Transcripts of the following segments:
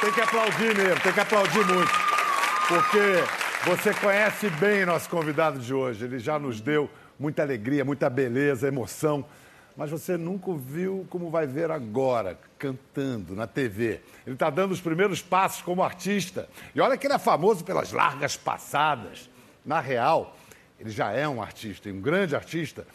Tem que aplaudir mesmo, tem que aplaudir muito. Porque você conhece bem nosso convidado de hoje. Ele já nos deu muita alegria, muita beleza, emoção. Mas você nunca viu como vai ver agora, cantando na TV. Ele está dando os primeiros passos como artista. E olha que ele é famoso pelas largas passadas. Na real, ele já é um artista, um grande artista,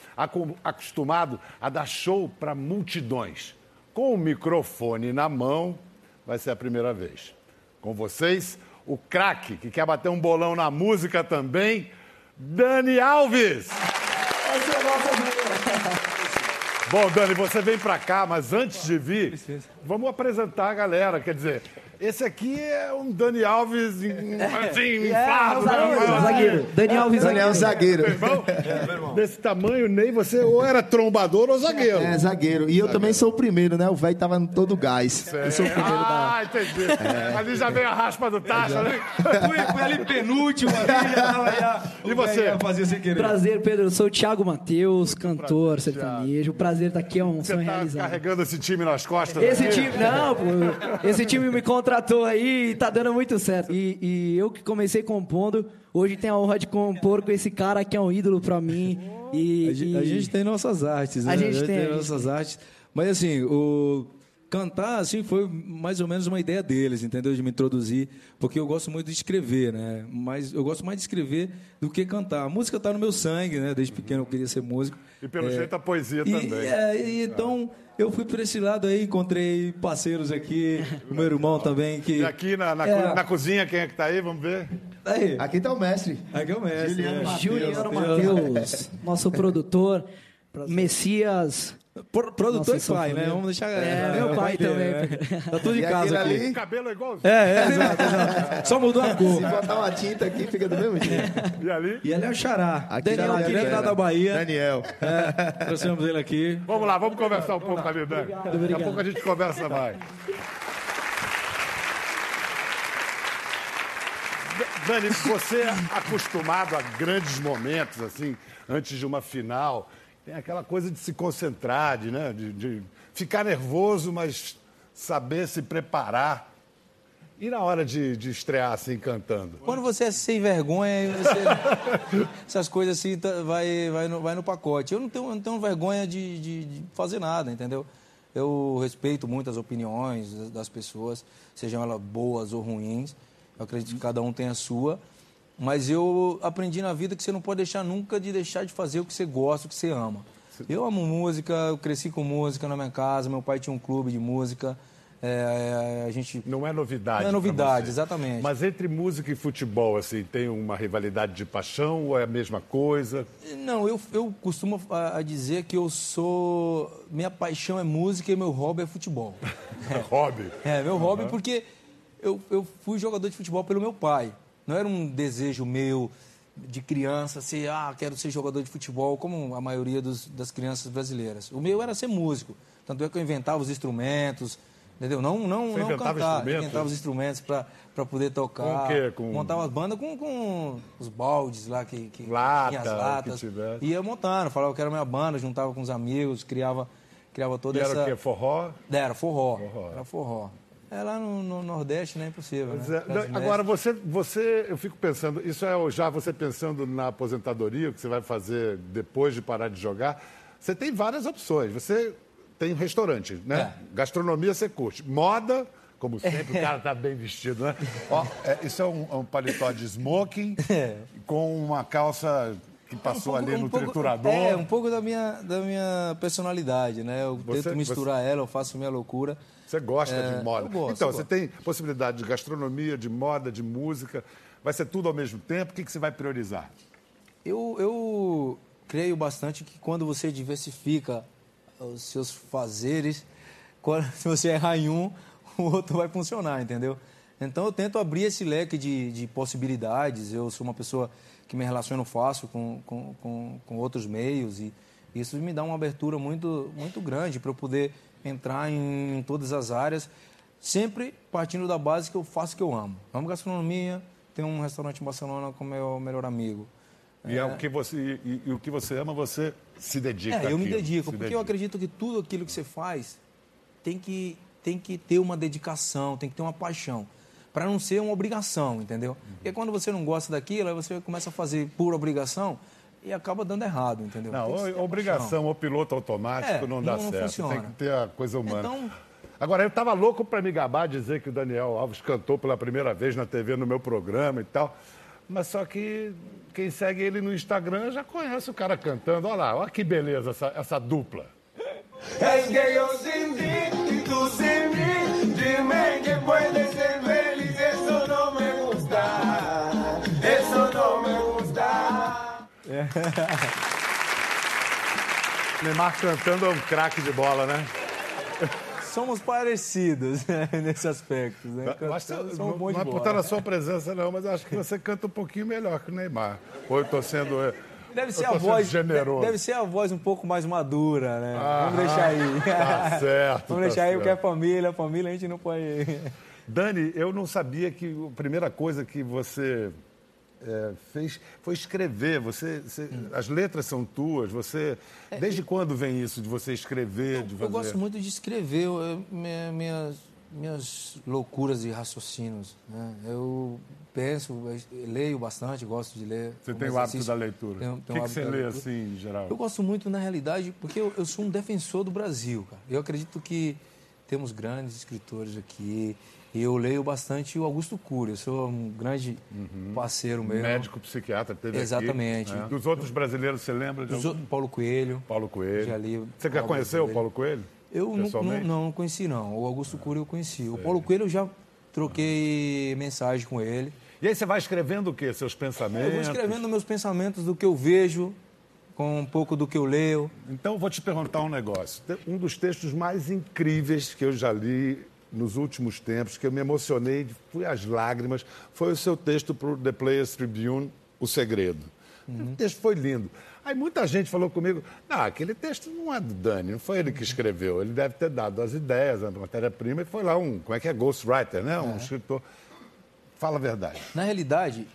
acostumado a dar show para multidões. Com o microfone na mão, vai ser a primeira vez. Com vocês, o craque, que quer bater um bolão na música também, Dani Alves. Bom, Dani, você vem para cá, mas antes de vir, vamos apresentar a galera. Quer dizer, esse aqui é um Dani Alves assim, é, inflado. É, zagueiro. Dani Alves Daniel zagueiro. É, Desse tamanho, Ney, você ou era trombador ou zagueiro. É, zagueiro. E eu zagueiro. também sou o primeiro, né? O velho tava no todo gás. Eu sou o primeiro ah, da... entendi. É. Ali já veio a raspa do taxa, né? fui, fui ali penúltimo, já, E você? Fazia sem querer. Prazer, Pedro. Eu sou o Thiago Matheus, cantor prazer, sertanejo. O prazer estar tá aqui é um sonho tá realizado. carregando esse time nas costas? Esse time... Não, pô. Esse time me contratou aí e tá dando muito certo. E, e, eu que comecei compondo, hoje tenho a honra de compor com esse cara que é um ídolo para mim. E, a, e... a, gente tem nossas artes, né? A gente, a gente tem, tem nossas artes. Mas assim, o cantar assim foi mais ou menos uma ideia deles, entendeu? De me introduzir, porque eu gosto muito de escrever, né? Mas eu gosto mais de escrever do que cantar. A música está no meu sangue, né? Desde pequeno eu queria ser músico. E pelo é, jeito a poesia e, também. É, e, então eu fui por esse lado aí, encontrei parceiros aqui, o meu irmão também que. E aqui na, na, é. na cozinha quem é que está aí? Vamos ver. Aí. Aqui está o mestre. Aqui é o mestre. Juliano, é. Juliano Matheus, nosso produtor, Messias Pro, produtor Nossa, e pai, né? Vamos deixar. É, meu pai, pai também. Né? Tá tudo em casa aqui. Ali... O cabelo é igual. É, é, exato, exato. Só mudou a cor. Se botar uma tinta aqui, fica do mesmo jeito. E ali? E ali é o Xará. Aqui Daniel, aqui é da Bahia. Daniel. É, trouxemos ele aqui. Vamos lá, vamos conversar um pouco ali, Dani. Daqui a pouco a gente conversa mais. Dani, você é acostumado a grandes momentos, assim, antes de uma final tem aquela coisa de se concentrar, de, né, de, de ficar nervoso, mas saber se preparar. E na hora de, de estrear assim cantando? Quando você é sem vergonha, você... essas coisas assim tá, vai, vai, no, vai no pacote. Eu não tenho, não tenho vergonha de, de, de, fazer nada, entendeu? Eu respeito muito as opiniões das pessoas, sejam elas boas ou ruins. Eu acredito que cada um tem a sua. Mas eu aprendi na vida que você não pode deixar nunca de deixar de fazer o que você gosta, o que você ama. Eu amo música, eu cresci com música na minha casa, meu pai tinha um clube de música. É, a gente não é novidade. Não é novidade, exatamente. Mas entre música e futebol, assim, tem uma rivalidade de paixão ou é a mesma coisa? Não, eu, eu costumo a, a dizer que eu sou. Minha paixão é música e meu hobby é futebol. É. hobby? É, meu uhum. hobby porque eu, eu fui jogador de futebol pelo meu pai. Não era um desejo meu de criança ser, ah, quero ser jogador de futebol, como a maioria dos, das crianças brasileiras. O meu era ser músico. Tanto é que eu inventava os instrumentos, entendeu? Não, não, Você não cantar. Eu inventava os instrumentos para poder tocar. Com o quê? Com... Montava as bandas com, com os baldes lá que, que Lata, as latas. Que Ia montando, falava que era minha banda, juntava com os amigos, criava, criava toda e essa... era o quê? Forró? Era, forró. forró. Era forró. É lá no, no Nordeste, né? Impossível. Né? É, agora, você, você, eu fico pensando, isso é já você pensando na aposentadoria, o que você vai fazer depois de parar de jogar. Você tem várias opções. Você tem um restaurante, né? É. Gastronomia você curte. Moda, como sempre, o cara tá bem vestido, né? Ó, é, isso é um, um, paletó de smoking é. com uma calça que passou um pouco, ali no pouco, triturador. É, um pouco da minha, da minha personalidade, né? Eu você, tento misturar você... ela, eu faço minha loucura. Você gosta é, de moda. Gosto, então, você gosto. tem possibilidade de gastronomia, de moda, de música. Vai ser tudo ao mesmo tempo? O que, que você vai priorizar? Eu, eu creio bastante que quando você diversifica os seus fazeres, quando, se você errar em um, o outro vai funcionar, entendeu? Então eu tento abrir esse leque de, de possibilidades. Eu sou uma pessoa que me relaciono fácil com, com, com, com outros meios e isso me dá uma abertura muito, muito grande para eu poder entrar em, em todas as áreas, sempre partindo da base que eu faço o que eu amo. Amo gastronomia, tenho um restaurante em Barcelona com meu melhor amigo. E, é. é o que você, e, e, o que você ama, você se dedica. É, eu me dedico, porque dedica. eu acredito que tudo aquilo que você faz tem que tem que ter uma dedicação, tem que ter uma paixão. Para não ser uma obrigação, entendeu? Porque quando você não gosta daquilo, aí você começa a fazer por obrigação e acaba dando errado, entendeu? Não, obrigação ou piloto automático É, não dá não certo. funciona. Tem que ter a coisa humana. Então- Agora, eu estava louco para me gabar, dizer que o Daniel Alves cantou pela primeira vez na TV no meu programa e tal. Mas só que quem segue ele no Instagram já conhece o cara cantando. Olha lá, olha que beleza essa, essa dupla. Es Neymar cantando é um craque de bola, né? Somos parecidos né, nesse aspecto. Né? Não, de não é por estar na sua presença, não, mas acho que você canta um pouquinho melhor que o Neymar. Ou eu estou sendo. Deve eu ser tô a sendo voz. generoso. Deve ser a voz um pouco mais madura, né? Ah, Vamos deixar aí. tá certo, Vamos tá deixar aí certo. porque é família, família a gente não pode. Dani, eu não sabia que a primeira coisa que você é, fez foi escrever. Você, você- As letras são tuas. Você, desde quando vem isso de você escrever, de fazer? É, Eu gosto muito de escrever eu- eu- minha- minhas, minhas loucuras e raciocínios. Né? Eu penso, eu leio bastante, gosto de ler. Você tem o hábito da leitura. Tenho- o tenho que, o que você hábito da lê leitura. assim, em geral? Eu gosto muito, na realidade, porque eu, eu sou um defensor do Brasil, cara. Eu acredito que temos grandes escritores aqui. E eu leio bastante o Augusto Cury. Eu sou um grande parceiro meu. Médico, psiquiatra, teve Exatamente. aqui. né? Dos outros brasileiros, você lembra de Dos algum? outros, Paulo Coelho. Paulo Coelho. Já li Você já obras conheceu o. Paulo Coelho? Eu não, não, conheci, não. O Augusto Cury eu conheci. O Paulo Coelho eu já troquei mensagem com ele. E aí você vai escrevendo o quê? Seus pensamentos? Eu vou escrevendo meus pensamentos do que eu vejo, com um pouco do que eu leio. Então, eu vou te perguntar um negócio. Um dos textos mais incríveis que eu já li nos últimos tempos, que eu me emocionei, fui às lágrimas, foi o seu texto para o The Players Tribune, O Segredo. O texto foi lindo. Aí muita gente falou comigo, não, aquele texto não é do Dani, não foi ele que escreveu. Ele deve ter dado as ideias, a matéria-prima, e foi lá um, como é que é, ghostwriter, né? Um escritor. Fala a verdade. Na realidade,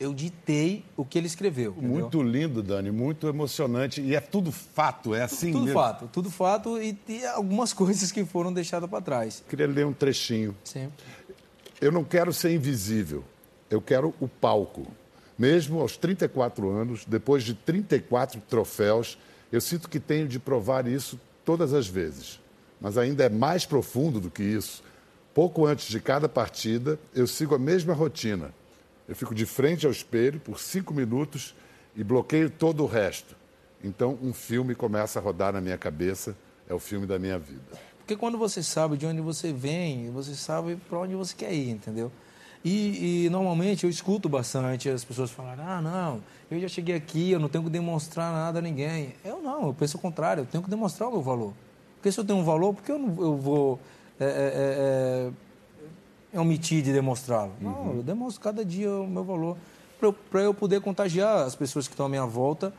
eu ditei o que ele escreveu. entendeu? Muito lindo, Dani, muito emocionante. E é tudo fato, é assim Tudo mesmo. fato, tudo fato e, e algumas coisas que foram deixadas para trás. Queria ler um trechinho. Sim. Eu não quero ser invisível, eu quero o palco. Mesmo aos 34 anos, depois de 34 troféus, eu sinto que tenho de provar isso todas as vezes. Mas ainda é mais profundo do que isso. Pouco antes de cada partida, eu sigo a mesma rotina. Eu fico de frente ao espelho por cinco minutos e bloqueio todo o resto. Então, um filme começa a rodar na minha cabeça. É o filme da minha vida. Porque quando você sabe de onde você vem, você sabe para onde você quer ir, entendeu? E, e, normalmente eu escuto bastante as pessoas falarem: ah, não, eu já cheguei aqui, eu não tenho que demonstrar nada a ninguém. Eu não, eu penso o contrário, eu tenho que demonstrar o meu valor. Porque se eu tenho um valor, por que eu, não, eu vou é, é, é, é, omitir de demonstrá-lo? Não, eu demonstro cada dia o meu valor para eu, poder contagiar as pessoas que estão à minha volta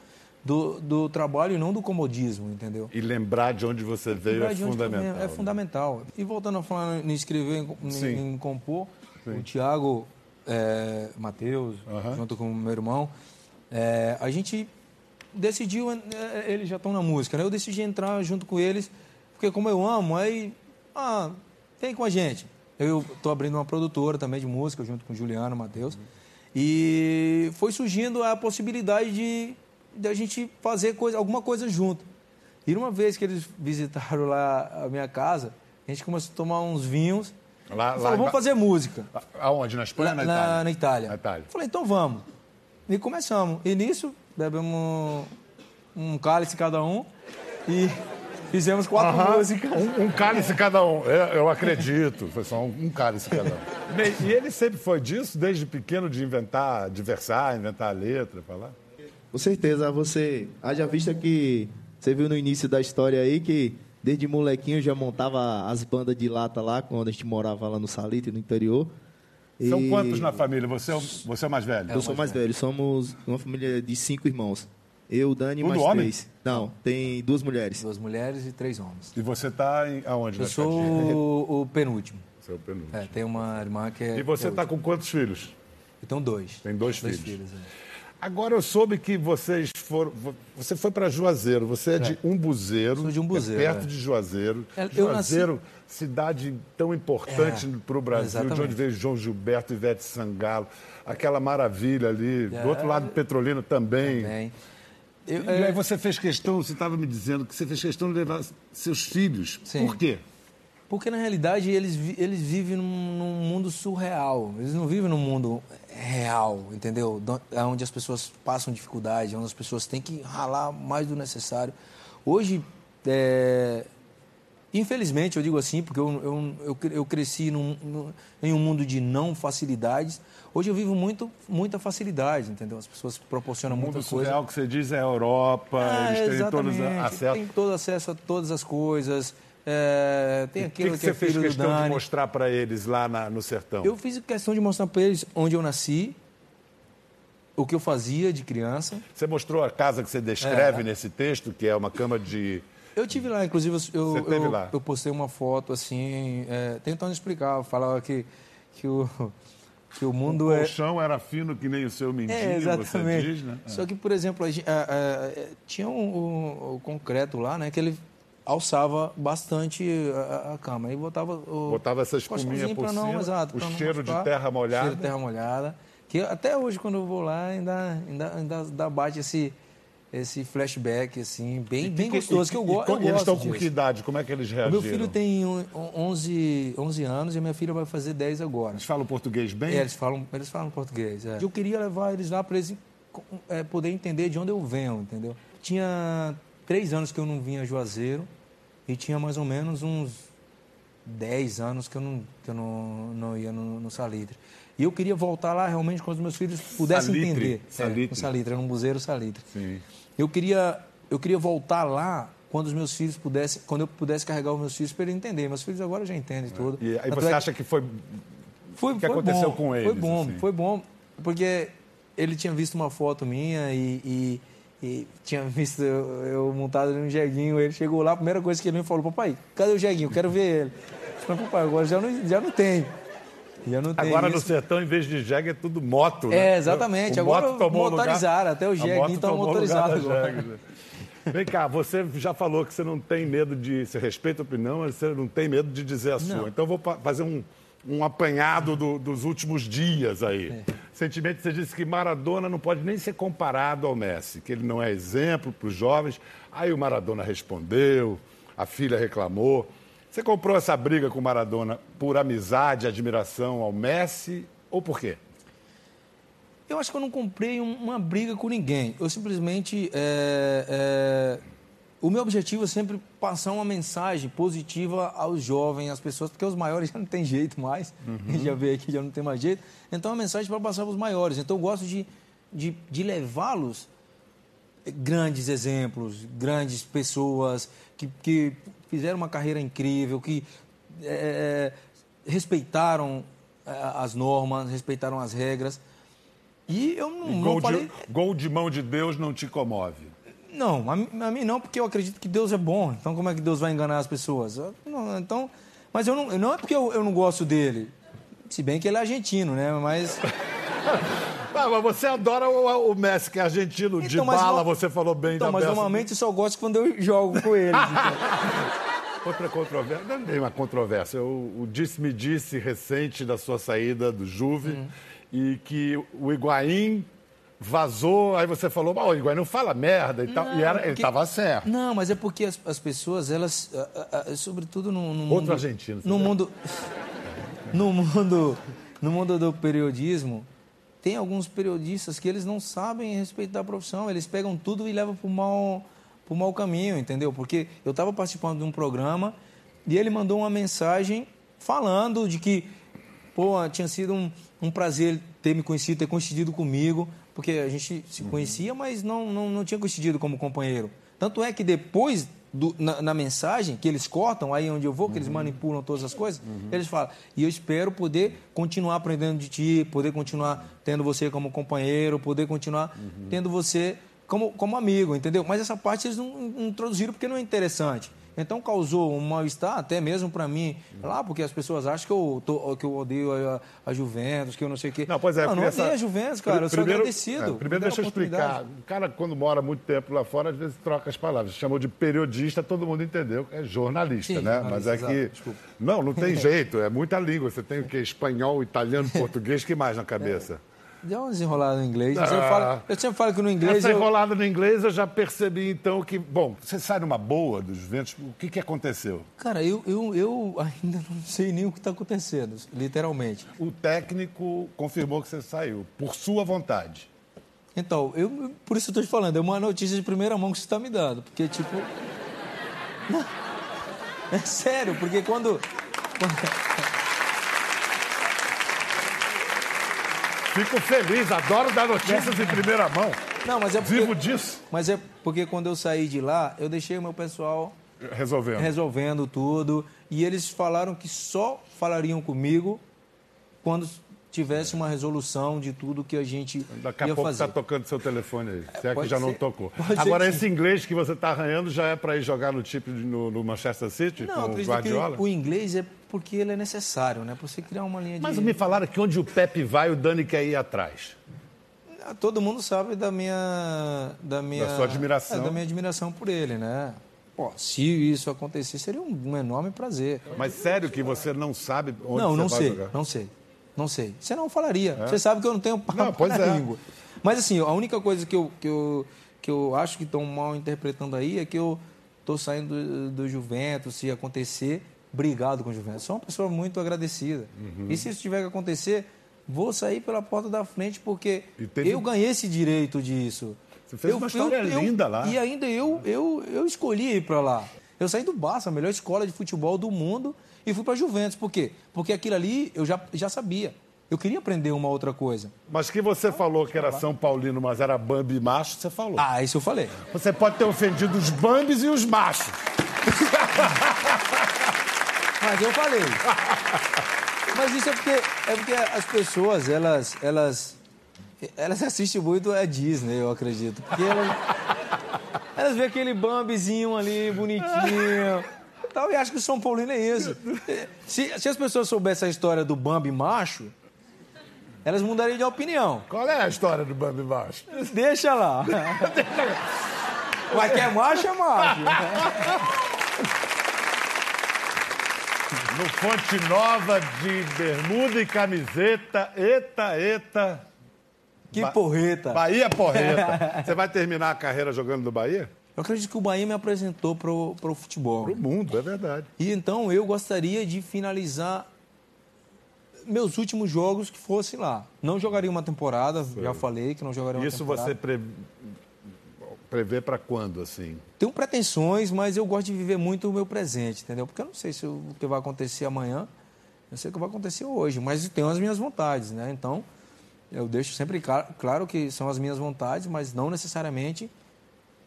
do, do trabalho e não do comodismo, entendeu? E lembrar de onde você veio Lembrar é que fundamental. É né? fundamental. E voltando a falar em escrever, em, Sim. em compor, o Tiago é, Matheus, Aham. junto com o meu irmão, é, a gente decidiu, é, eles já estão na música, né? Eu decidi entrar junto com eles, porque como eu amo, aí, ah, vem com a gente. Eu estou abrindo uma produtora também de música, junto com o Juliano, Matheus. E foi surgindo a possibilidade de, de a gente fazer coisa, alguma coisa junto. E uma vez que eles visitaram lá a minha casa, a gente começou a tomar uns vinhos. Lá- lá falou, em vamos fazer música. Aonde? Na Espanha ou Na, na Itália? na Itália. Na Itália. Falei, então vamos. E começamos. E nisso, bebemos um cálice cada um e fizemos quatro Aham. músicas. Um, um cálice cada um. Eu, eu acredito. Foi só um, um cálice cada um. Bem, e ele sempre foi disso, desde pequeno, de inventar, de versar, inventar a letra, falar? Com certeza, você. Haja vista que você viu no início da história aí que desde molequinho já montava as bandas de lata lá, quando a gente morava lá no Salito, no interior. São E quantos na família? Você é o, você é o mais velho? Eu sou mais velho, somos uma família de cinco irmãos. Eu, Dani e Tudo mais homem? três. Não, tem duas mulheres. Duas mulheres e três homens. E você está aonde? Eu na sou o, o penúltimo. Seu penúltimo. É, tem uma irmã que é. E você é está última. com quantos filhos? Eu tenho dois. Tem dois filhos. é. Agora eu soube que vocês foram. vo- Você foi para Juazeiro, você é, de Umbuzeiro. Sou de Umbuzeiro, é perto é. de Juazeiro. É, eu Juazeiro, cidade tão importante É, para o Brasil, de exatamente. onde veio João Gilberto, Ivete Sangalo, aquela maravilha ali. Do outro lado do Petrolino também. Bem, eu, E aí é, você fez questão, você estava me dizendo que você fez questão de levar seus filhos. Sim. Por quê? Porque na realidade eles, eles vivem num, num mundo surreal. Eles não vivem num mundo real, entendeu? Do- Onde as pessoas passam dificuldade, onde as pessoas têm que ralar mais do necessário. Hoje, é, infelizmente, eu digo assim, porque eu, eu, eu, eu cresci num- num- em um mundo de não facilidades. Hoje eu vivo muito, muita facilidade, entendeu? As pessoas proporcionam O muita mundo coisa. surreal que você diz é a Europa, Ah, eles têm todos acesso. Tem todo acesso a todas as coisas. É, tem O que, aquilo que que, você é fez filho do questão de Dani. mostrar para eles lá na- no sertão? Eu fiz questão de mostrar para eles onde eu nasci, o que eu fazia de criança. Você mostrou a casa que você descreve É. nesse texto, que é uma cama de. Eu tive lá, inclusive, eu, eu, lá? eu postei uma foto assim, é, tentando explicar, falava que, que, o, que o mundo O é. colchão era fino que nem o seu mindinho, É, exatamente. você diz, né? Só que, por exemplo, a a- a- tinha um, o- o concreto lá, né? Que ele alçava bastante a, cama. E botava o Botava essa espuminha por não, cima, exato, o cheiro de terra molhada. Cheiro de terra molhada. Que até hoje, quando eu vou lá, ainda, ainda, ainda dá- bate esse, esse flashback, assim, bem, bem gostoso, que eu, go E- e eu Eles gosto estão com disso. que idade? Como é que eles O reagiram? meu filho tem um- 11, 11 anos e a minha filha vai fazer 10 agora. Eles falam português bem? É, eles falam, eles falam português. é. Eu queria levar eles lá para eles é, poder entender de onde eu venho, entendeu? Tinha três anos que eu não vinha a Juazeiro e tinha mais ou menos uns 10 anos que eu não, que eu não, não ia no, no Salitre. E eu queria voltar lá realmente quando os meus filhos pudessem Salitre, entender. Salitre. É, no Salitre, era um buzeiro Salitre. Sim. Eu queria, eu queria voltar lá quando os meus filhos pudessem, quando eu pudesse carregar os meus filhos para ele entender. Meus filhos agora já entendem tudo. E aí Tanto você é que- acha que foi. foi, O que foi aconteceu bom, com Foi eles, bom, assim? foi bom, porque ele tinha visto uma foto minha e, e- e tinha visto eu, eu montado num jeguinho. Ele chegou lá, a primeira coisa que ele me falou, papai, cadê o jeguinho? Quero ver ele. Eu falei, papai, agora já não, já não tem. Já não tem Agora no isso. sertão, em vez de jegue, é tudo moto. né? É, exatamente. O Agora motorizaram, até o jegue, o motorizado agora. né? Vem cá, você já falou que você não tem medo de. Você respeita a opinião, mas você não tem medo de dizer a sua. Então eu vou fazer um, um apanhado do- dos últimos dias aí. É. Sentimento, você disse que Maradona não pode nem ser comparado ao Messi, que ele não é exemplo para os jovens. Aí o Maradona respondeu, a filha reclamou. Você comprou essa briga com o Maradona por amizade, admiração ao Messi ou por quê? Eu acho que eu não comprei um- uma briga com ninguém. Eu simplesmente. é, é, o meu objetivo é sempre passar uma mensagem positiva aos jovens, às pessoas, porque os maiores já não tem jeito mais. Já veio aqui, já não tem mais jeito. Então, é uma mensagem para passar para os maiores. Então, eu gosto de, de, de levá-los grandes exemplos, grandes pessoas que, que fizeram uma carreira incrível, que é, respeitaram é, as normas, respeitaram as regras. E eu não, não Gol, falei. de, gol de mão de Deus não te comove. Não, a, mim- a mim não, porque eu acredito que Deus é bom. Então, como é que Deus vai enganar as pessoas? Não, então, mas eu não, não é porque eu, eu não gosto dele. Se bem que ele é argentino, né? Mas. Ah, mas você adora o, o Messi, que é argentino, de Então, mas bala, você falou bem Então, da mas normalmente só gosto quando eu jogo com ele. Outra controvérsia, não é uma controvérsia, o, o disse-me disse recente da sua saída do Juve Uhum. e que o Higuaín vazou, aí você falou, "Ah, o Higuaín não fala merda e tal, e era, ele porque- estava certo. Não, mas é porque as, as pessoas, elas, ah, ah, sobretudo no, no Outro mundo, argentino, no mundo, no mundo, no mundo do periodismo, tem alguns periodistas que eles não sabem respeitar a profissão, eles pegam tudo e levam para o mau, pro mau caminho, entendeu? Porque eu estava participando de um programa e ele mandou uma mensagem falando de que, pô, tinha sido um, um prazer ter me conhecido, ter coincidido comigo, porque a gente se conhecia, mas não, não, não tinha coincidido como companheiro. Tanto é que depois, do- na, na mensagem, que eles cortam, aí onde eu vou, que eles manipulam todas as coisas, eles falam, e eu espero poder continuar aprendendo de ti, poder continuar tendo você como companheiro, poder continuar tendo você como, como amigo, entendeu? Mas essa parte eles não, não introduziram porque não é interessante. Então causou um mal-estar até mesmo para mim lá, porque as pessoas acham que eu, tô- que eu odeio a, a Juventus, que eu não sei o quê. Não, pois é. Não, não porque odeio essa- a Juventus, cara. eu sou Primeiro- agradecido. é, primeiro, deixa eu explicar. O cara, quando mora muito tempo lá fora, às vezes troca as palavras. Chamou de periodista, todo mundo entendeu. É jornalista, Sim, né? Mas jornalista, é que. desculpa. Não, não tem jeito. É muita língua. Você tem o quê? Espanhol, italiano, português, que mais na cabeça? Dá uma desenrolada no inglês. Eu, Ah. sempre falo, eu sempre falo que no inglês. Essa eu- enrolada no inglês eu já percebi, então, que. Bom, você sai numa boa dos Juventus, o que, que aconteceu? Cara, eu, eu, eu ainda não sei nem o que está acontecendo, literalmente. O técnico confirmou que você saiu, por sua vontade. Então, eu, por isso eu tô te falando, é uma notícia de primeira mão que você está me dando. Porque, tipo. É sério, porque quando. Fico feliz, adoro dar notícias em primeira mão. Não, mas é porque. Vivo disso. Mas é porque quando eu saí de lá, eu deixei o meu pessoal Resolvendo. resolvendo tudo. E eles falaram que só falariam comigo quando tivesse uma resolução de tudo que a gente Daqui a ia pouco está tocando seu telefone aí. Se é que já não ser. tocou. Pode ser Agora, esse inglês que você está arranhando já é para ir jogar no tipo no, no Manchester City Não, com o Guardiola? o inglês é porque ele é necessário, né? Pra você criar uma linha Mas de... me falaram que onde o Pepe vai, o Dani quer ir atrás. Todo mundo sabe da minha... Da, minha, Da sua admiração. é, da minha admiração por ele, né? Pô, se isso acontecer, seria um, um enorme prazer. Mas sério que você não sabe onde não, você não vai sei, jogar? não sei. Não sei. Você não falaria. Você sabe que eu não tenho papo Não, pois na é. língua. Mas assim, a única coisa que eu, que eu, que eu acho que estão mal interpretando aí é que eu tô saindo do, do Juventus, se acontecer, brigado com o Juventus. Sou uma pessoa muito agradecida. Uhum. E se isso tiver que acontecer, vou sair pela porta da frente porque teve- eu ganhei esse direito disso. Você fez uma história linda lá. E ainda eu, eu, eu escolhi ir para lá. Eu saí do Barça, a melhor escola de futebol do mundo, e fui para Juventus. Por quê? Porque aquilo ali eu já, já sabia. Eu queria aprender uma outra coisa. Mas que você falou que era São Paulino, mas era Bambi macho, você falou. Ah, isso eu falei. Você pode ter ofendido os Bambis e os machos. Mas eu falei. Mas isso é porque, é porque as pessoas, elas, elas, elas assistem muito a Disney, eu acredito. Porque elas, elas veem aquele Bambizinho ali, bonitinho. Tal, e acham que o São Paulino é isso. Se, se as pessoas soubessem a história do Bambi macho, elas mudariam de opinião. Qual é a história do Bambi macho? Deixa lá. Mas que é macho, é macho. No Fonte Nova de bermuda e camiseta. Eita, eita. Que Ba- porreta. Bahia Porreta. Você vai terminar a carreira jogando no Bahia? Eu acredito que o Bahia me apresentou pro, pro futebol. Pro mundo, é verdade. E então eu gostaria de finalizar meus últimos jogos que fossem lá. Não jogaria uma temporada, já falei que não jogaria uma Isso temporada. você pre... prevê para quando, assim? Tenho pretensões, mas eu gosto de viver muito o meu presente, entendeu? Porque eu não sei se o que vai acontecer amanhã, eu sei o que vai acontecer hoje, mas tenho as minhas vontades, né? Então, eu deixo sempre cla- claro que são as minhas vontades, mas não necessariamente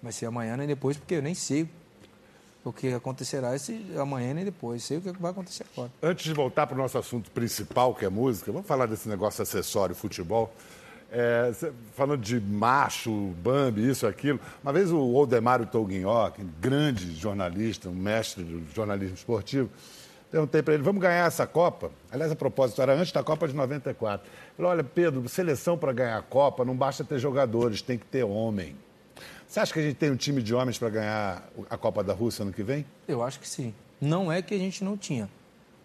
vai ser amanhã nem depois, porque eu nem sei o que acontecerá esse amanhã nem depois. Sei o que vai acontecer agora. Antes de voltar para o nosso assunto principal, que é música, vamos falar desse negócio acessório, futebol. É, falando de macho, Bambi, isso, aquilo. Uma vez o Oldemário Tolguinhoc, um grande jornalista, um mestre do jornalismo esportivo, perguntei para ele, vamos ganhar essa Copa? Aliás, a propósito, era antes da Copa de 94. Ele falou, olha, Pedro, seleção para ganhar a Copa não basta ter jogadores, tem que ter homem. Você acha que a gente tem um time de homens para ganhar a Copa da Rússia ano que vem? Eu acho que sim. Não é que a gente não tinha,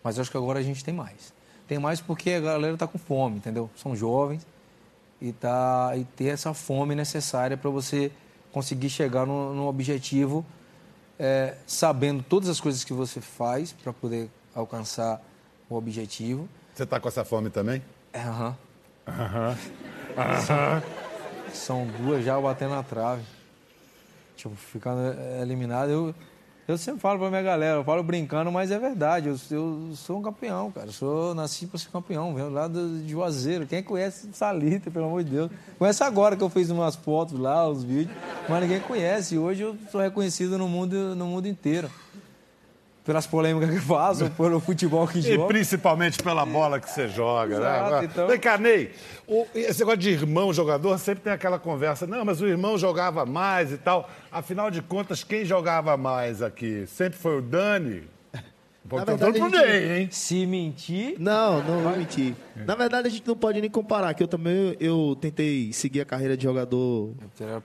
mas acho que agora a gente tem mais. Tem mais porque a galera está com fome, entendeu? São jovens e, tá, e ter essa fome necessária para você conseguir chegar no, no objetivo, é, sabendo todas as coisas que você faz para poder alcançar o objetivo. Você está com essa fome também? É, aham. São, são duas já batendo na trave. Tipo, ficando eh, eliminado. Eu, eu sempre falo pra minha galera, eu falo brincando, mas é verdade. Eu, eu sou um campeão, cara. Eu sou, nasci pra ser campeão, venho lá do, de Juazeiro. Quem conhece Salita, pelo amor de Deus? Conhece agora que eu fiz umas fotos lá, os vídeos, mas ninguém conhece. Hoje eu sou reconhecido no mundo, no mundo inteiro. Pelas polêmicas que faz ou pelo futebol que E joga. principalmente pela bola que você joga, Exato, né? então- Vem cá, Ney, o- esse negócio de irmão jogador sempre tem aquela conversa. Não, mas o irmão jogava mais e tal. Afinal de contas, quem jogava mais aqui? Sempre foi o Dani? Pô, Na verdade, dando pro a gente- Ney, hein? Se mentir, Não, não vou mentir. Na verdade, a gente não pode nem comparar, que eu também eu tentei seguir a carreira de jogador.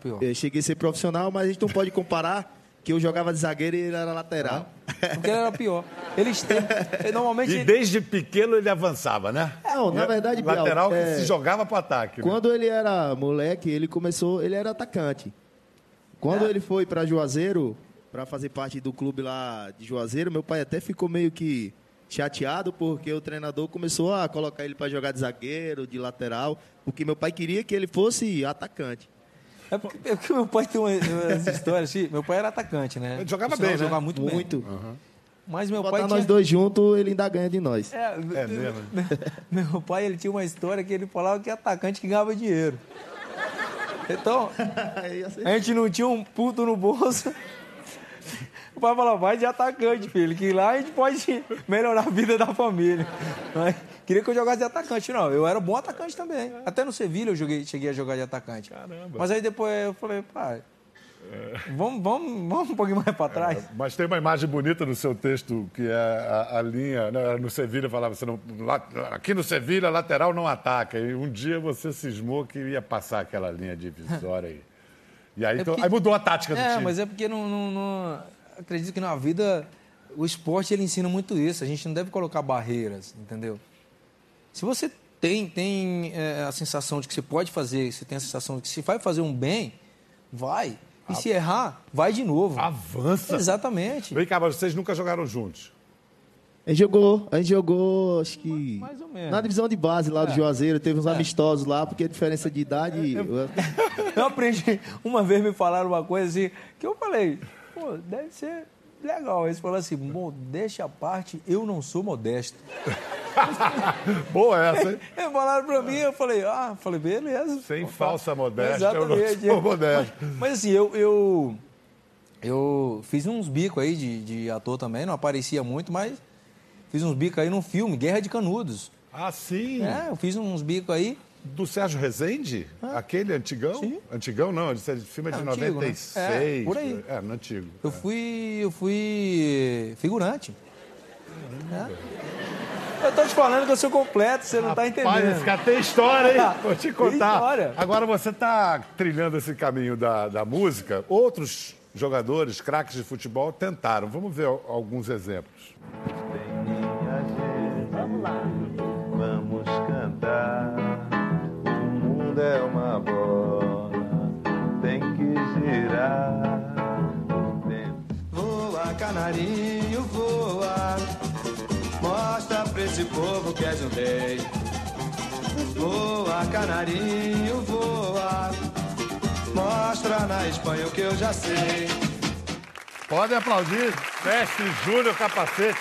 pior. Eu cheguei a ser profissional, mas a gente não pode comparar que eu jogava de zagueiro e ele era lateral. Porque ele era pior. Eles têm. Normalmente. E desde pequeno ele avançava, né? Não, na verdade, Bial, Lateral que é- se jogava pro ataque. né? Quando ele era moleque, ele começou, ele era atacante. Quando ele foi para Juazeiro, para fazer parte do clube lá de Juazeiro, meu pai até ficou meio que chateado porque o treinador começou a colocar ele para jogar de zagueiro, de lateral, porque meu pai queria que ele fosse atacante. É porque, é porque meu pai tem uma- umas histórias assim. Meu pai era atacante, né? Ele jogava bem, né? Jogava muito, bem. Muito. Mas meu Botar pai nós tinha... dois juntos, ele ainda ganha de nós. É, É mesmo? Meu pai ele tinha uma história que ele falava que atacante que ganhava dinheiro. Então, a gente não tinha um puto no bolso. O pai falava, vai de atacante, filho, que lá a gente pode melhorar a vida da família. Mas queria que eu jogasse de atacante. Não, eu era bom atacante também. Até no Sevilha eu joguei, cheguei a jogar de atacante. Caramba. Mas aí depois eu falei, pai, vamos, vamos, vamos um pouquinho mais para trás. Mas tem uma imagem bonita no seu texto, que é a, a linha. né, No Sevilha falava, você não, lá- aqui no Sevilha, lateral não ataca. E um dia você cismou que ia passar aquela linha divisória. E aí, então- porque- aí mudou a tática do É, time. mas é porque não, não- não- acredito que na vida o esporte ele ensina muito isso. A gente não deve colocar barreiras, entendeu? Se você tem, tem é, a sensação de que você pode fazer, você tem a sensação de que se vai fazer um bem, vai. E se errar, vai de novo. Avança. Exatamente. Vem cá, mas vocês nunca jogaram juntos. A gente jogou, a gente jogou, acho que. Mais ou menos. Na divisão de base lá do Juazeiro, teve uns amistosos lá, porque a diferença de idade. Eu aprendi, uma vez me falaram uma coisa assim, que eu falei, pô, deve ser legal. Eles falaram assim, modéstia à parte, eu não sou modesto. Boa essa, hein? Eles falaram pra mim, eu falei, ah, falei, beleza. Sem falsa modéstia, eu não Exatamente. sou modesto. Mas assim, eu, eu, eu fiz uns bicos aí de, de ator também, não aparecia muito, mas fiz uns bicos aí num filme, Guerra de Canudos. Ah, sim. É, eu fiz uns bicos aí. Do Sérgio Rezende? Aquele antigão? Sim. Antigão não, esse filme é de É antigo, né? 96. É, por aí. É, no antigo. Eu fui, eu fui figurante. É. Eu tô te falando que eu sou completo, você não tá entendendo. Esse cara tem história, hein? Vou te Tem contar. história. Agora você está trilhando esse caminho da, da música. Outros jogadores, craques de futebol, tentaram. Vamos ver al- alguns exemplos. Esse povo que um rei. Voa, canarinho, voa. Mostra na Espanha o que eu já sei. Podem aplaudir. Mestre Júnior Capacete.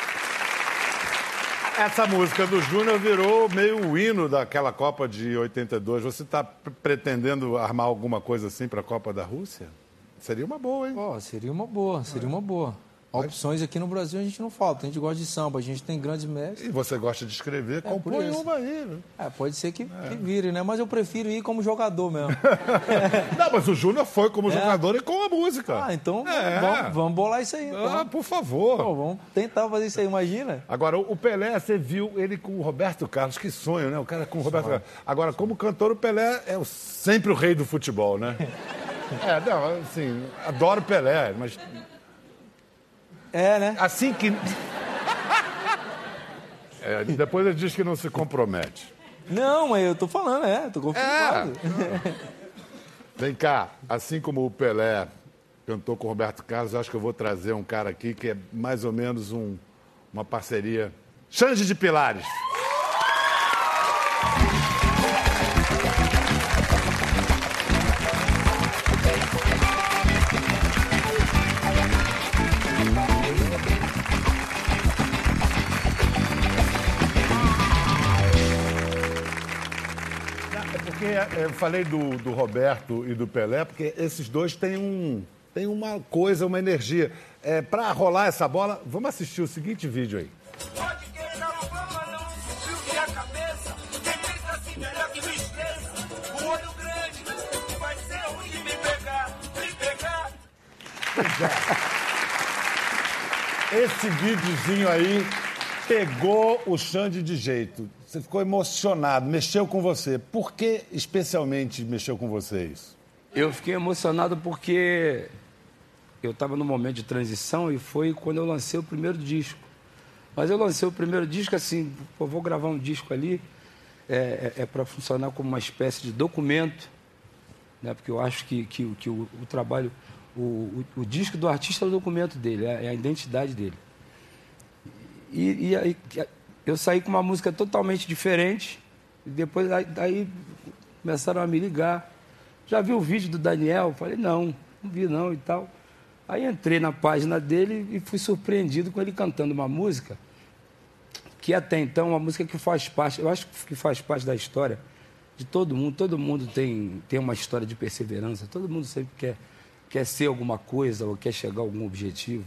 Essa música do Júnior virou meio o hino daquela Copa de 82. Você está pretendendo armar alguma coisa assim para a Copa da Rússia? Seria uma boa, hein? Ó, seria uma boa, seria uma boa. Opções aqui no Brasil a gente não falta. A gente gosta de samba, a gente tem grandes mestres. E você gosta de escrever, por compõe uma aí. né? É, pode ser que, que vire, né? Mas eu prefiro ir como jogador mesmo. Não, mas o Júnior foi como jogador e com a música. É. Ah, então É. vamos, vamos bolar isso aí. Então. Ah, por favor. Pô, vamos tentar fazer isso aí, imagina. Agora, o Pelé, você viu ele com o Roberto Carlos, que sonho, né? O cara com o Roberto Carlos. Agora, como cantor, o Pelé é sempre o rei do futebol, né? É, não, assim, adoro Pelé, mas É, né? assim que. É, depois ele diz que não se compromete. Não, mas eu tô falando, é, tô confirmado. Vem cá, assim como o Pelé cantou com o Roberto Carlos, acho que eu vou trazer um cara aqui que é mais ou menos um- uma parceria. Xande de Pilares. Eu falei do, do Roberto e do Pelé, porque esses dois têm, um, têm uma coisa, uma energia. é, para rolar essa bola, vamos assistir o seguinte vídeo aí. Pode querer dar uma fama, não subiu minha cabeça. Quem pensa assim melhor que me. O olho grande vai ser ruim de me pegar, me pegar. Esse videozinho aí pegou o Xande de jeito. Você ficou emocionado, mexeu com você. Por que especialmente mexeu com você isso? Eu fiquei emocionado porque eu estava no momento de transição e foi quando eu lancei o primeiro disco. Mas eu lancei o primeiro disco assim, pô, vou gravar um disco ali, é, é, para funcionar como uma espécie de documento, né? porque eu acho que, que, que o, o trabalho, o, o, o disco do artista é o documento dele, é, é a identidade dele. E, e aí eu saí com uma música totalmente diferente, e depois aí, começaram a me ligar. Já viu o vídeo do Daniel? Falei, não, não vi não e tal. Aí entrei na página dele e fui surpreendido com ele cantando uma música que até então é uma música que faz parte, eu acho que faz parte da história de todo mundo. Todo mundo tem, tem uma história de perseverança, todo mundo sempre quer, quer ser alguma coisa ou quer chegar a algum objetivo.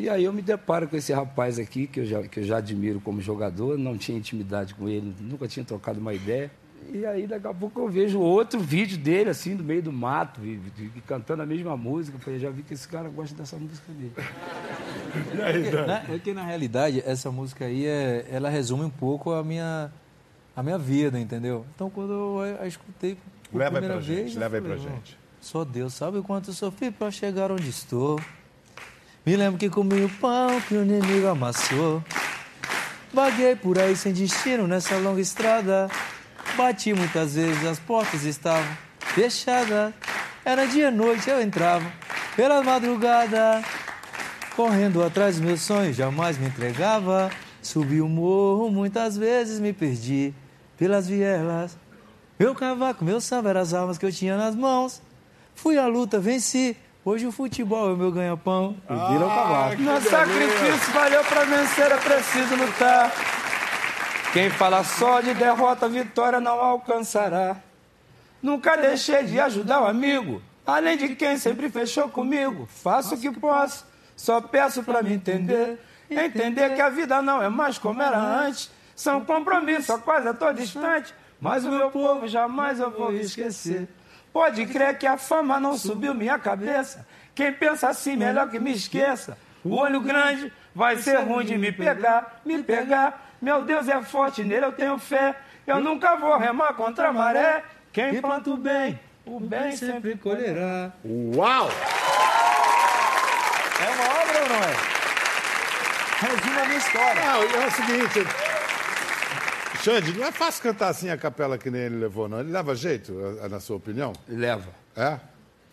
E aí eu me deparo com esse rapaz aqui, que eu já, que eu já admiro como jogador, não tinha intimidade com ele, nunca tinha trocado uma ideia. E aí daqui a pouco eu vejo outro vídeo dele, assim, no meio do mato, e, e- e cantando a mesma música. Eu falei, já vi que esse cara gosta dessa música dele. Né? É que na realidade essa música aí é, ela resume um pouco a minha a minha vida, entendeu? Então quando eu a, a escutei por Leva aí primeira pra gente, vez, eu leva aí pra falei, "Ó, gente." Só Deus sabe o quanto eu sofri pra chegar onde estou. Me lembro que comi o pão que o inimigo amassou. Vaguei por aí sem destino nessa longa estrada. Bati muitas vezes, as portas estavam fechadas. Era dia e noite, eu entrava pela madrugada. Correndo atrás dos meus sonhos, jamais me entregava. Subi o morro, muitas vezes me perdi pelas vielas. Meu cavaco, meu samba eram as armas que eu tinha nas mãos. Fui à luta, venci. Hoje o futebol é o meu ganha-pão. E vira o cavaco. No sacrifício valeu pra vencer, é preciso lutar. Quem fala só de derrota, vitória não alcançará. Nunca deixei de ajudar o amigo, além de quem sempre fechou comigo. Faço o que posso, só peço pra me entender. Entender que a vida não é mais como era antes. São compromissos a quase a todo instante. Mas o meu povo jamais eu vou esquecer. Pode crer que a fama não subiu minha cabeça. Quem pensa assim, melhor que me esqueça. O olho grande vai ser ruim de me pegar, me pegar. Meu Deus é forte, nele eu tenho fé. Eu nunca vou remar contra a maré. Quem planta o bem, o bem sempre colherá. Uau! É uma obra ou não é? Resume a minha história. Não, é o seguinte. Xande, não é fácil cantar assim a capela que nem ele levou, não. Ele leva jeito, na sua opinião? Leva. É?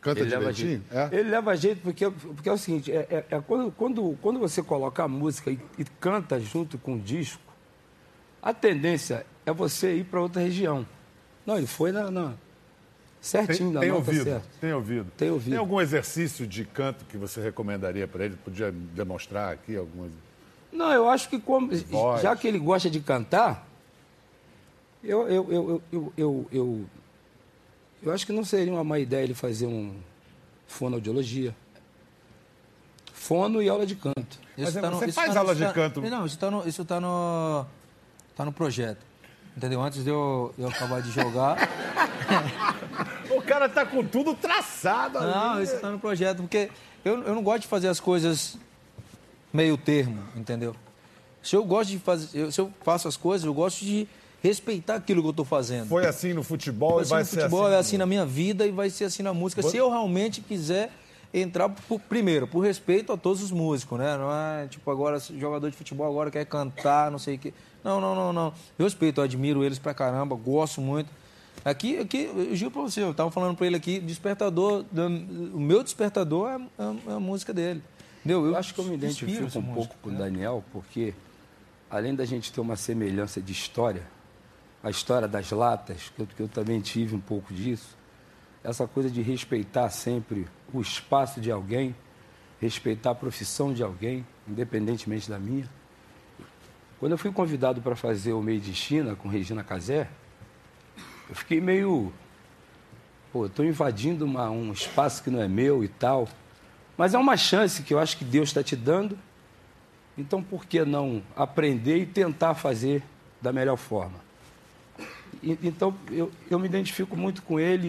Canta Ele leva jeito. É? Ele leva jeito porque, porque é o seguinte, é, é- é quando, quando, quando você coloca a música e, e canta junto com o disco, a tendência é você ir para outra região. Não, ele foi na, na- certinho Tem, na tem nota ouvido, certa. tem ouvido. Tem ouvido. Tem algum exercício de canto que você recomendaria para ele? Podia demonstrar aqui algumas... Não, eu acho que como, já que ele gosta de cantar, eu, eu, eu, eu, eu, eu, eu acho que não seria uma má ideia ele fazer um fonoaudiologia. Fono e aula de canto. Mas tá você isso faz tá aula isso de tá- canto? Não, isso tá no, isso tá no, tá no projeto. Entendeu? Antes de eu, eu acabar de jogar. O cara tá com tudo traçado ali. Não, isso tá no projeto, porque eu, eu não gosto de fazer as coisas meio termo, entendeu? Se eu gosto de fazer, eu- se eu faço as coisas, eu gosto de respeitar aquilo que eu estou fazendo. Foi assim no futebol Assim e vai no ser futebol assim. é assim na minha vida e vai ser assim na música. Se eu realmente quiser entrar, por- primeiro, por respeito a todos os músicos, né? Não é tipo agora, jogador de futebol agora quer cantar, não sei o quê. Não, não, não, não. Eu respeito, eu admiro eles pra caramba, gosto muito. Aqui, aqui eu juro pra você, eu tava falando pra ele aqui, despertador, o meu despertador é, é- é a música dele. Entendeu? Eu acho que eu me identifico um música, pouco com o né? Daniel, porque além da gente ter uma semelhança de história, a história das latas, que eu, que eu também tive um pouco disso, essa coisa de respeitar sempre o espaço de alguém, respeitar a profissão de alguém, independentemente da minha. Quando eu fui convidado para fazer o Meio de China com Regina Casé, eu fiquei meio. Pô, estou invadindo uma- um espaço que não é meu e tal. Mas é uma chance que eu acho que Deus está te dando. Então, por que não aprender e tentar fazer da melhor forma? Então, eu, eu me identifico muito com ele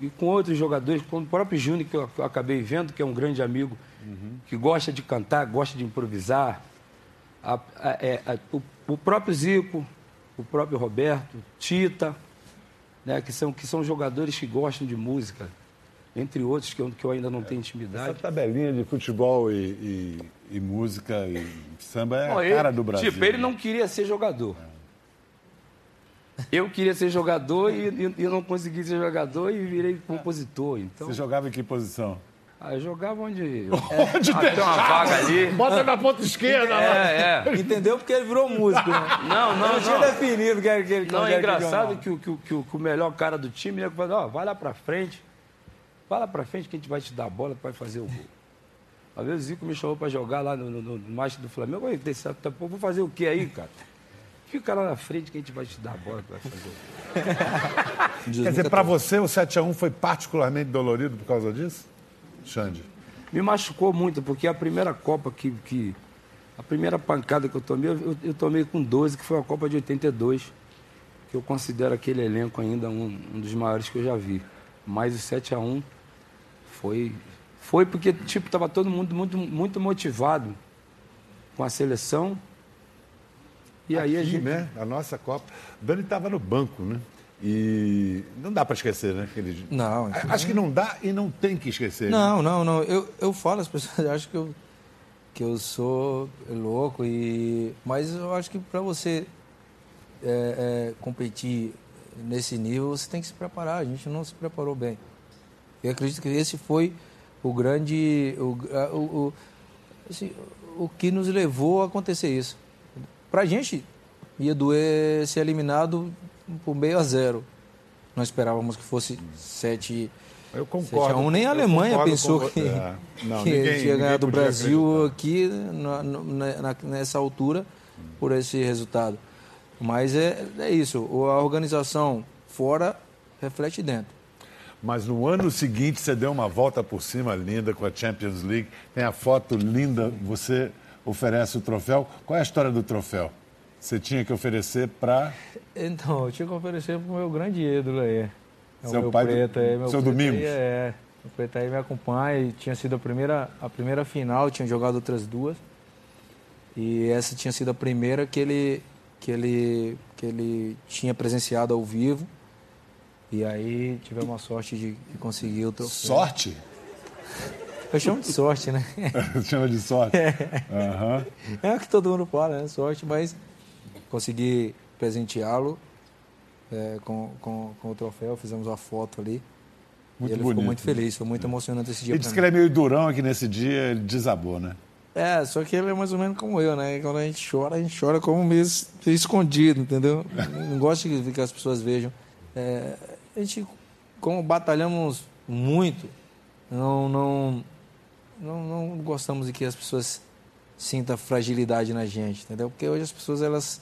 e, e com outros jogadores, com o próprio Júnior, que eu, que eu acabei vendo, que é um grande amigo, que gosta de cantar, gosta de improvisar. A- a- é, a- o, o próprio Zico, o próprio Roberto, Tita, né, que, são, que são jogadores que gostam de música, entre outros que eu, que eu ainda não tenho Essa intimidade. tabelinha de futebol e, e- e música e samba é Bom, a ele- cara do Brasil. Tipo, ele não queria ser jogador. Eu queria ser jogador e, e- e eu não consegui ser jogador e virei compositor. Então, Você jogava em que posição? ah, eu jogava onde. onde tem uma vaga ali. Bota na ponta esquerda lá. É, é. Entendeu? Porque ele virou músico, né? Não, não, Não tinha definido que ele Não, é engraçado que, o- que, que, que o melhor cara do time ia falar, ó, vai lá pra frente. Vai lá pra frente que a gente vai te dar a bola, vai fazer o gol. Às vezes o Zico me chamou pra jogar lá no, no, no, no Macho do Flamengo. Eu "Tá, pô, vou fazer o quê aí, cara? Fica lá na frente que a gente vai te dar a bola, fazer. Quer dizer, pra você o 7x1 foi particularmente dolorido por causa disso? Xande. Me machucou muito, porque a primeira Copa que. que a primeira pancada que eu tomei, eu, eu tomei com 12, que foi a Copa de 82, que eu considero aquele elenco ainda um, um dos maiores que eu já vi. Mas o 7 a 1 foi. Foi porque, tipo, tava todo mundo muito, muito motivado com a seleção. E aí a Aqui, gente. né? A nossa Copa. Dani estava no banco, né? E não dá para esquecer, né? Aquele... Não, A- Acho que não dá e não tem que esquecer. né? Não, não, não. Eu, eu falo, as pessoas acham que eu, que eu sou louco, e, mas eu acho que para você é, é, competir nesse nível, você tem que se preparar. A gente não se preparou bem. Eu acredito que esse foi o grande. O, o, o, assim, o que nos levou a acontecer isso. Pra gente, ia doer ser eliminado por meio a zero. Nós esperávamos que fosse 7 Eu concordo. 7 a 1. Nem a Alemanha concordo pensou que. É. Não, que ninguém- tinha ganhado o Brasil acreditar. aqui na- na- nessa altura por esse resultado. Mas é, é isso. A organização fora reflete dentro. Mas no ano seguinte você deu uma volta por cima linda com a Champions League. Tem a foto linda, você oferece o troféu. Qual é a história do troféu? Você tinha que oferecer para. Então, eu tinha que oferecer pro meu grande ídolo aí. É o Seu meu pai do- preto aí, meu seu Domingos? Aí, é, o preto aí me acompanha e tinha sido a primeira, a primeira final, tinha jogado outras duas. E essa tinha sido a primeira que ele, que ele, que ele tinha presenciado ao vivo. E aí tivemos a sorte de, de conseguir o troféu. Sorte? Eu chamo de sorte, né? Chama de sorte. Aham. É o que todo mundo fala, né? Sorte, mas consegui presenteá-lo é, com, com, com o troféu, fizemos uma foto ali. Muito ele bonito. ficou muito feliz, foi muito emocionante esse dia. Ele disse que ele é meio durão aqui nesse dia, ele desabou, né? É, só que ele é mais ou menos como eu, né? Quando a gente chora, a gente chora como meio es- escondido, entendeu? Não gosto de que as pessoas vejam. É, a gente, como batalhamos muito, não, não, não, não gostamos de que as pessoas sintam fragilidade na gente, entendeu? Porque hoje as pessoas, elas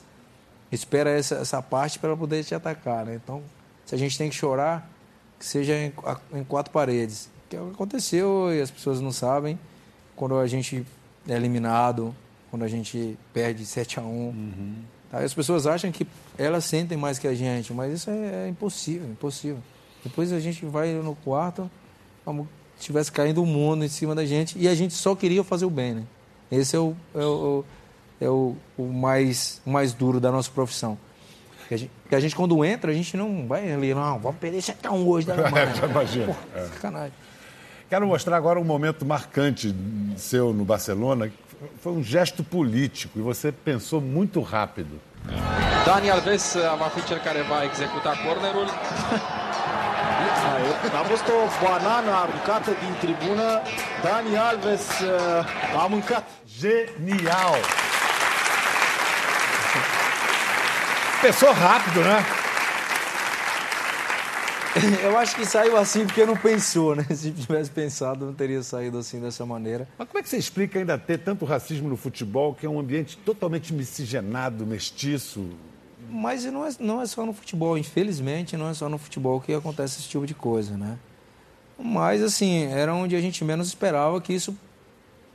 esperam essa, essa parte para poder te atacar, né? Então, se a gente tem que chorar, que seja em, em quatro paredes. Que é o que aconteceu e as pessoas não sabem quando a gente é eliminado, quando a gente perde 7 a 1 Tá? As pessoas acham que elas sentem mais que a gente, mas isso é, é impossível, impossível. Depois a gente vai no quarto, como se tivesse caindo o mundo em cima da gente, e a gente só queria fazer o bem, né? Esse é o, é o, é o, o mais, mais duro da nossa profissão. Porque a, gente, porque a gente, quando entra, a gente não vai ali, não, vamos perder 7 a 1 hoje da Alemanha. Imagina. É. sacanagem. Quero mostrar agora um momento marcante seu no Barcelona. que Foi um gesto político e você pensou muito rápido. Dani Alves va fi cel care va executa cornerul. A fost o banană aruncată din tribună. Dani Alves uh, a mâncat. Genial! Pensou rápido, né? Eu acho que saiu assim porque não pensou, né? Se tivesse pensado, não teria saído assim dessa maneira. Mas como é que você explica ainda ter tanto racismo no futebol, que é um ambiente totalmente miscigenado, mestiço? Mas não é, não é só no futebol, infelizmente, não é só no futebol que acontece esse tipo de coisa, né? Mas, assim, era onde a gente menos esperava que isso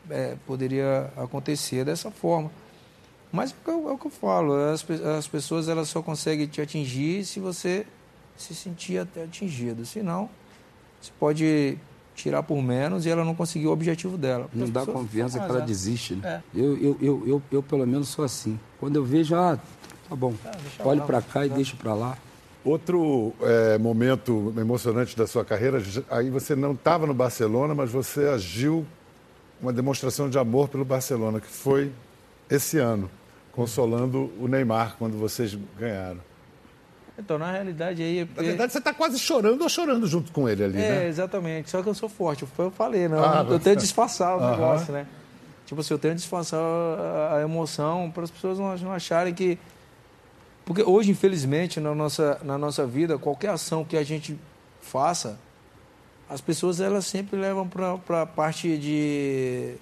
é, poderia acontecer dessa forma. Mas é o que eu, é o que eu falo, as, as pessoas elas só conseguem te atingir se você se sentir até atingido. Senão, você pode tirar por menos e ela não conseguir o objetivo dela. Não dá confiança que ela já. desiste, né? É. Eu, eu, eu, eu, eu, pelo menos, sou assim. Quando eu vejo, ah, tá bom, olho lá, para cá e tá. deixo para lá. Outro é, momento emocionante da sua carreira, aí você não estava no Barcelona, mas você agiu uma demonstração de amor pelo Barcelona, que foi esse ano, consolando o Neymar quando vocês ganharam. Então, na realidade, aí... Na verdade, você está quase chorando ou chorando junto com ele ali, É, né? exatamente. Só que eu sou forte. Foi o que eu falei, né? Ah, eu você- tenho que disfarçar o Aham. negócio, né? Tipo assim, eu tenho que disfarçar a, emoção para as pessoas não, não acharem que... Porque hoje, infelizmente, na nossa, na nossa vida, qualquer ação que a gente faça, as pessoas elas sempre levam para a parte de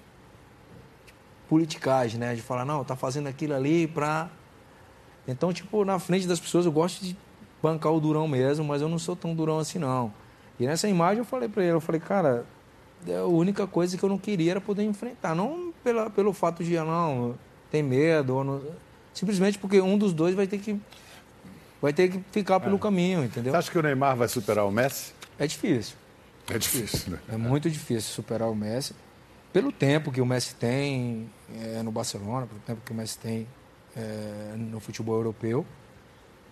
politicagem, né? De falar, não, tá fazendo aquilo ali para... Então, tipo, na frente das pessoas eu gosto de bancar o durão mesmo, mas eu não sou tão durão assim, não. E nessa imagem eu falei para ele, eu falei, cara, é a única coisa que eu não queria era poder enfrentar. Não pela, pelo fato de, ah, não, tem medo, ou não- simplesmente porque um dos dois vai ter que vai ter que ficar pelo caminho, entendeu? Você acha que o Neymar vai superar o Messi? É difícil. É difícil, né? É muito difícil superar o Messi. Pelo tempo que o Messi tem é, no Barcelona, pelo tempo que o Messi tem é, no futebol europeu.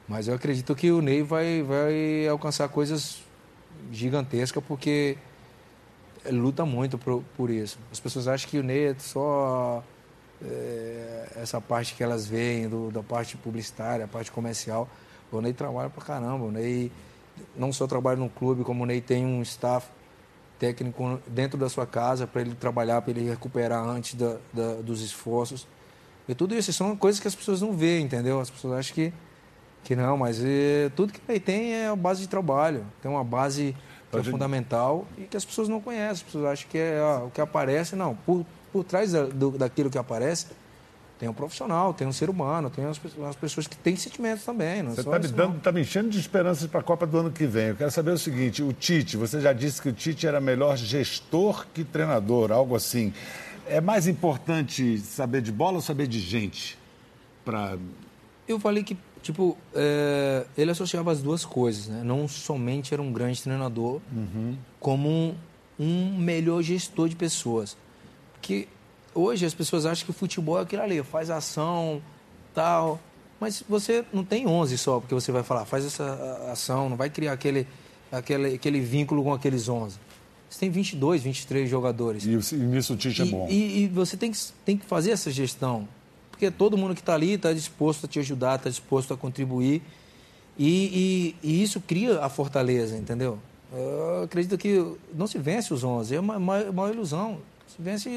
Mas eu acredito que o Ney vai, vai alcançar coisas gigantescas porque luta muito por, por isso. As pessoas acham que o Ney é só é, essa parte que elas veem do, da parte publicitária, a parte comercial. O Ney trabalha pra caramba. O Ney não só trabalha no clube, como o Ney tem um staff técnico dentro da sua casa para ele trabalhar, para ele recuperar antes da, da- dos esforços. E tudo isso são coisas que as pessoas não veem, entendeu? As pessoas acham que, que não, mas eh, tudo que ele tem é a base de trabalho. Tem uma base que é Pode- fundamental e que as pessoas não conhecem. As pessoas acham que é ah, o que aparece. Não, por, por trás da- do- daquilo que aparece tem um profissional, tem um ser humano, tem as, pe- as pessoas que têm sentimentos também. É Você está me, dando, tá me enchendo de esperanças para a Copa do ano que vem. Eu quero saber o seguinte: o Tite, você já disse que o Tite era melhor gestor que treinador, algo assim. É mais importante saber de bola ou saber de gente? Pra... Eu falei que, tipo, é, ele associava as duas coisas, né? Não somente era um grande treinador, como um, um melhor gestor de pessoas. Porque hoje as pessoas acham que o futebol é aquilo ali, faz ação, tal. Mas você não tem 11 só, porque você vai falar, faz essa ação, não vai criar aquele, aquele, aquele vínculo com aqueles 11. Você tem 22, 23 jogadores. E, e nisso o Tite é bom. E, e você tem que, tem que fazer essa gestão. Porque todo mundo que está ali está disposto a te ajudar, está disposto a contribuir. E, e- e isso cria a fortaleza, entendeu? Eu acredito que não se vence os 11, é uma, uma, uma ilusão. Vence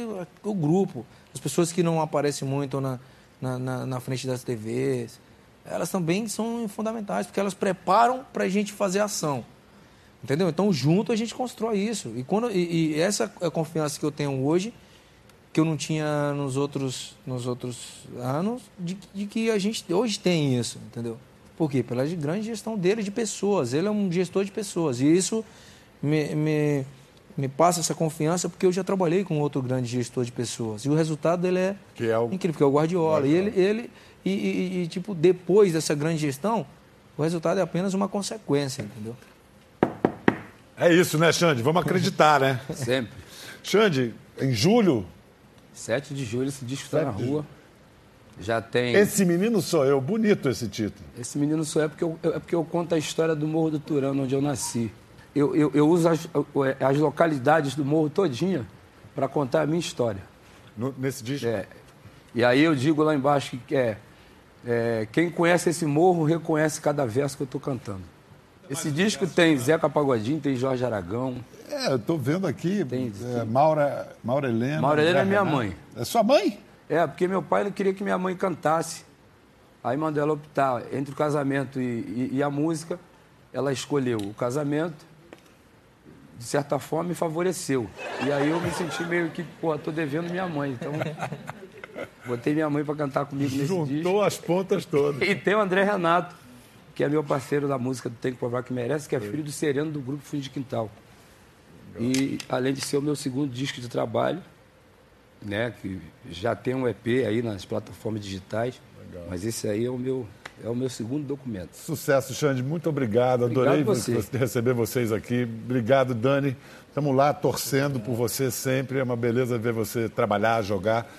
o grupo. As pessoas que não aparecem muito na, na, na- na frente das TVs, elas também são fundamentais, porque elas preparam para a gente fazer ação. Entendeu? Então, junto a gente constrói isso. E, quando, e, e essa é a confiança que eu tenho hoje, que eu não tinha nos outros, nos outros anos, de, de que a gente hoje tem isso, entendeu? Por quê? Pela grande gestão dele de pessoas. Ele é um gestor de pessoas. E isso me, me, me passa essa confiança porque eu já trabalhei com outro grande gestor de pessoas. E o resultado dele é, Que é o- incrível, que é o Guardiola. E ele, ele e, e- e, tipo, depois dessa grande gestão, o resultado é apenas uma consequência, entendeu? É isso, né, Xande? Vamos acreditar, né? Sempre. Xande, em julho, 7 de julho esse disco está na 7 de rua. Já tem. esse menino sou eu. Bonito esse título. Esse menino sou eu é porque eu, eu- é porque eu conto a história do Morro do Turano, onde eu nasci. Eu, eu, eu uso as, as localidades do morro todinha para contar a minha história. No- nesse disco. É. E aí eu digo lá embaixo que é, é, quem conhece esse morro reconhece cada verso que eu estou cantando. Esse disco tem Zeca Pagodinho, tem Jorge Aragão. É, eu tô vendo aqui. Tem- é, Maura, Maura Helena. Maura Helena é minha Renato. mãe. É sua mãe? É, porque meu pai não queria que minha mãe cantasse. Aí mandou ela optar entre o casamento e, e- e a música. Ela escolheu o casamento. De certa forma, me favoreceu. E aí eu me senti meio que, pô, tô devendo minha mãe. Então, botei minha mãe para cantar comigo nesse disco. Juntou as pontas todas. E tem o André Renato, que é meu parceiro da música do Tem que Provar Que Merece, que é filho do Sereno do grupo Fundo de Quintal. E além de ser o meu segundo disco de trabalho, né, que já tem um EP aí nas plataformas digitais, mas esse aí é o meu é o meu segundo documento. Sucesso, Xande. Muito obrigado. Adorei Obrigado você. você- receber vocês aqui. Obrigado, Dani. Estamos lá torcendo por você sempre. É uma beleza ver você trabalhar, jogar.